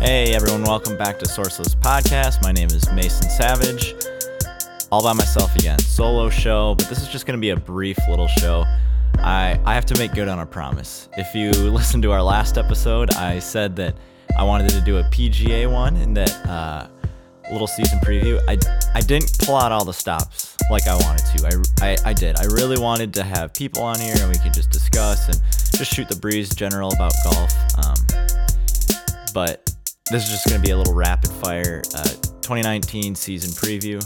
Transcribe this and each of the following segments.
Hey everyone, welcome back to Sourceless Podcast. My name is Mason Savage. All by myself again. Solo show, but this is just going to be a brief little show. I, I have to make good on a promise. If you listened to our last episode, I said that I wanted to do a PGA one and that uh, little season preview. I, I didn't pull out all the stops like I wanted to. I, I, I did. I really wanted to have people on here and we could just discuss and just shoot the breeze general about golf. Um, but this is just going to be a little rapid fire uh, 2019 season preview.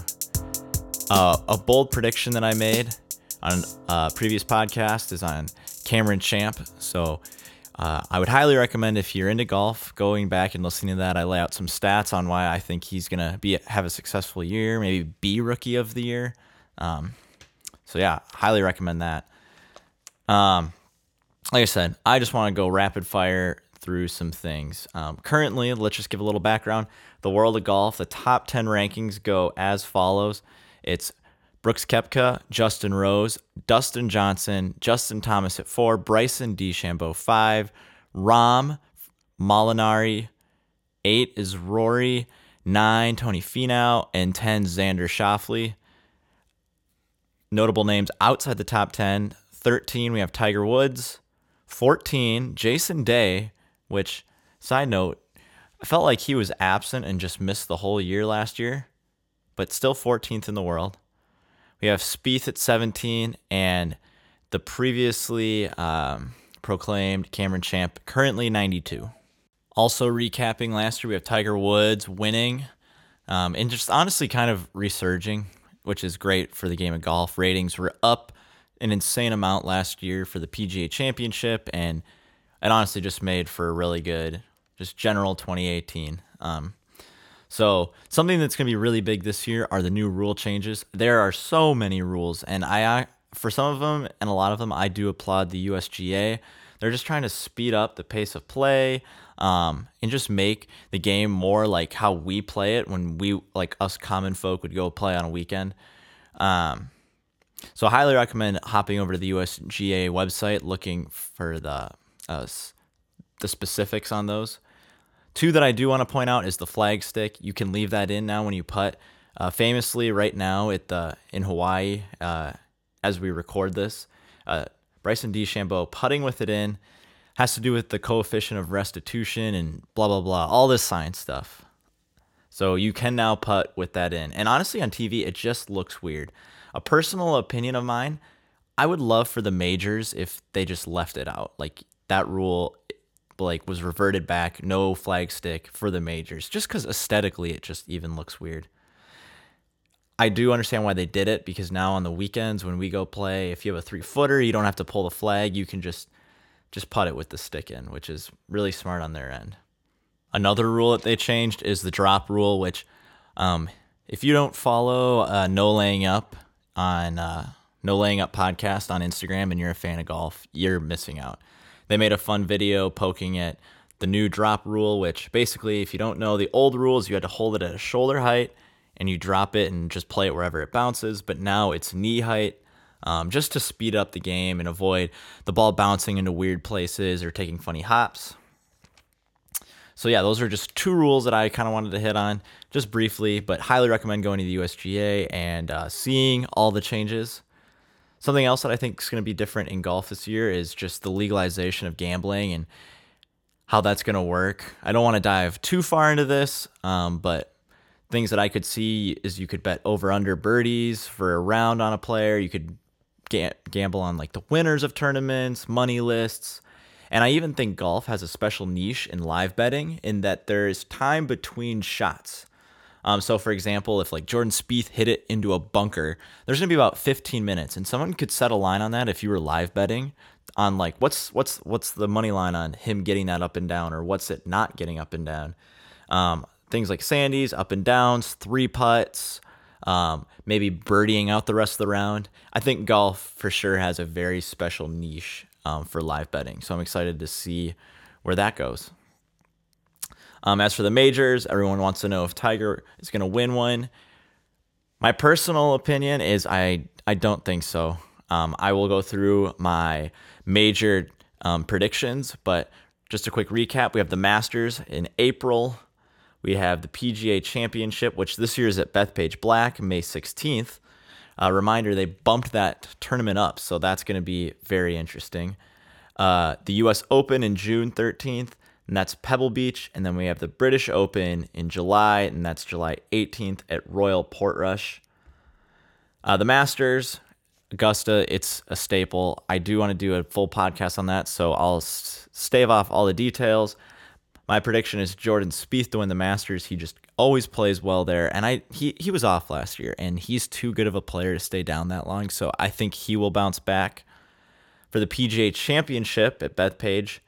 Uh, a bold prediction that I made on a uh, previous podcast is on Cameron Champ. So uh, I would highly recommend if you're into golf, going back and listening to that. I lay out some stats on why I think he's gonna be have a successful year, maybe be rookie of the year. Um, so yeah, highly recommend that. Um, like I said, I just want to go rapid fire through some things. Um, currently, let's just give a little background. The world of golf, the top 10 rankings go as follows. It's Brooks Koepka, Justin Rose, Dustin Johnson, Justin Thomas at four, Bryson DeChambeau five, Rahm, Molinari, eight is Rory, nine Tony Finau, and ten Xander Schauffele. Notable names outside the top 10. 13, we have Tiger Woods. 14, Jason Day, which, side note, I felt like he was absent and just missed the whole year last year, but still 14th in the world. We have Spieth at 17 and the previously um, proclaimed Cameron Champ, currently 92. Also, recapping last year, we have Tiger Woods winning um, and just honestly kind of resurging, which is great for the game of golf. Ratings were up an insane amount last year for the PGA Championship, and it honestly just made for a really good, just general 2018. Um, so something that's going to be really big this year are the new rule changes. There are so many rules, and I, for some of them and a lot of them, I do applaud the USGA. They're just trying to speed up the pace of play um, and just make the game more like how we play it when we, like us common folk, would go play on a weekend. Um, so I highly recommend hopping over to the USGA website, looking for the uh, the specifics on those. Two that I do want to point out is the flag stick. You can leave that in now when you putt. Uh, famously, right now at the in Hawaii, uh, as we record this, uh, Bryson DeChambeau putting with it in has to do with the coefficient of restitution and blah blah blah, all this science stuff. So you can now putt with that in, and honestly, on TV, it just looks weird. A personal opinion of mine, I would love for the majors if they just left it out, like that rule like was reverted back, no flag stick for the majors, just because aesthetically it just even looks weird. I do understand why they did it because now on the weekends when we go play, if you have a three footer, you don't have to pull the flag. You can just just putt it with the stick in, which is really smart on their end. Another rule that they changed is the drop rule, which um, if you don't follow uh, No Laying Up on uh, No Laying Up podcast on Instagram and you're a fan of golf, you're missing out they made a fun video poking at the new drop rule, which basically, if you don't know the old rules, you had to hold it at a shoulder height and you drop it and just play it wherever it bounces. But now it's knee height, um, just to speed up the game and avoid the ball bouncing into weird places or taking funny hops. So yeah, those are just two rules that I kind of wanted to hit on just briefly, but highly recommend going to the USGA and uh, seeing all the changes. Something else that I think is going to be different in golf this year is just the legalization of gambling and how that's going to work. I don't want to dive too far into this, um, but things that I could see is you could bet over under birdies for a round on a player. You could ga- gamble on like the winners of tournaments, money lists. And I even think golf has a special niche in live betting in that there is time between shots. Um, so, for example, if like Jordan Spieth hit it into a bunker, there's gonna be about 15 minutes, and someone could set a line on that if you were live betting on like what's what's what's the money line on him getting that up and down, or what's it not getting up and down. Um, things like sandies up and downs, three putts, um, maybe birdieing out the rest of the round. I think golf for sure has a very special niche um, for live betting, so I'm excited to see where that goes. Um, as for the majors, everyone wants to know if Tiger is going to win one. My personal opinion is I I don't think so. Um, I will go through my major um, predictions, but just a quick recap we have the Masters in April. We have the PGA Championship, which this year is at Bethpage Black, May 16th. Uh, reminder, they bumped that tournament up, so that's going to be very interesting. Uh, the U.S. Open in June 13th, and that's Pebble Beach. And then we have the British Open in July, and that's July 18th at Royal Portrush. Uh, the Masters, Augusta, it's a staple. I do want to do a full podcast on that, so I'll s- stave off all the details. My prediction is Jordan Spieth to win the Masters. He just always plays well there, and I he he was off last year, and he's too good of a player to stay down that long. So I think he will bounce back. For the PGA Championship at Bethpage,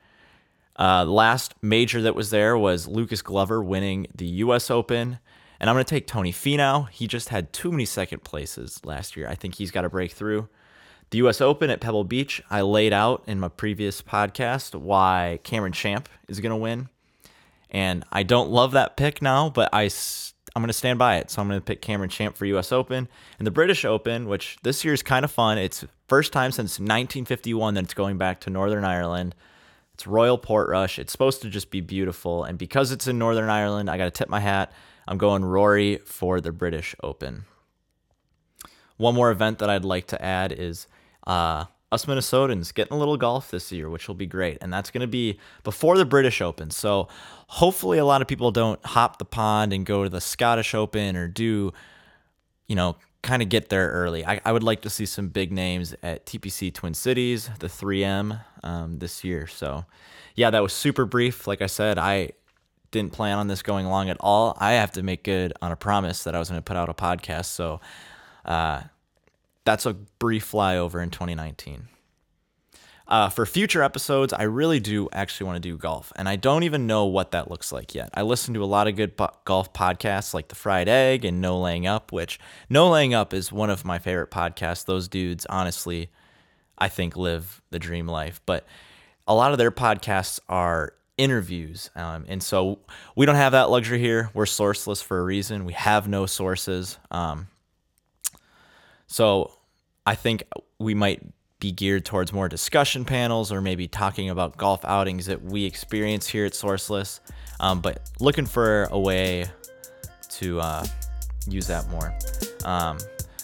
uh, last major that was there was Lucas Glover winning the U.S. Open, and I'm going to take Tony Finau. He just had too many second places last year. I think he's got to break through. The U.S. Open at Pebble Beach, I laid out in my previous podcast why Cameron Champ is going to win. And I don't love that pick now, but I, I'm going to stand by it. So I'm going to pick Cameron Champ for US Open. And the British Open, which this year is kind of fun. It's first time since 1951 that it's going back to Northern Ireland. It's Royal Portrush. It's supposed to just be beautiful. And because it's in Northern Ireland, I got to tip my hat. I'm going Rory for the British Open. One more event that I'd like to add is uh, us Minnesotans getting a little golf this year, which will be great. And that's going to be before the British Open. So hopefully a lot of people don't hop the pond and go to the Scottish Open or do, you know, kind of get there early. I, I would like to see some big names at TPC Twin Cities, the 3M um, this year. So yeah, that was super brief. Like I said, I didn't plan on this going long at all. I have to make good on a promise that I was going to put out a podcast. So, uh, that's a brief flyover in 2019. Uh, for future episodes, I really do actually want to do golf, and I don't even know what that looks like yet. I listen to a lot of good golf podcasts like The Fried Egg and No Laying Up, which No Laying Up is one of my favorite podcasts. Those dudes, honestly, I think live the dream life, but a lot of their podcasts are interviews. Um, and so we don't have that luxury here. We're sourceless for a reason. We have no sources. Um, so I think we might be geared towards more discussion panels or maybe talking about golf outings that we experience here at Sourceless. Um, but looking for a way to uh, use that more. Um,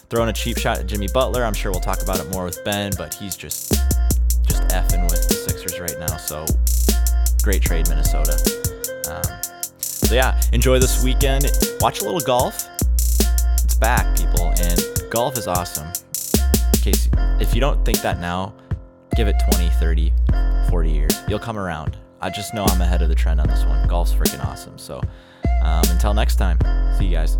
throwing a cheap shot at Jimmy Butler. I'm sure we'll talk about it more with Ben, but he's just just effing with the Sixers right now. So great trade, Minnesota. Um, so yeah, enjoy this weekend. Watch a little golf. It's back, people, and golf is awesome. In case if you don't think that now, give it 20, 30, 40 years. You'll come around. I just know I'm ahead of the trend on this one. Golf's freaking awesome. So um, until next time, see you guys.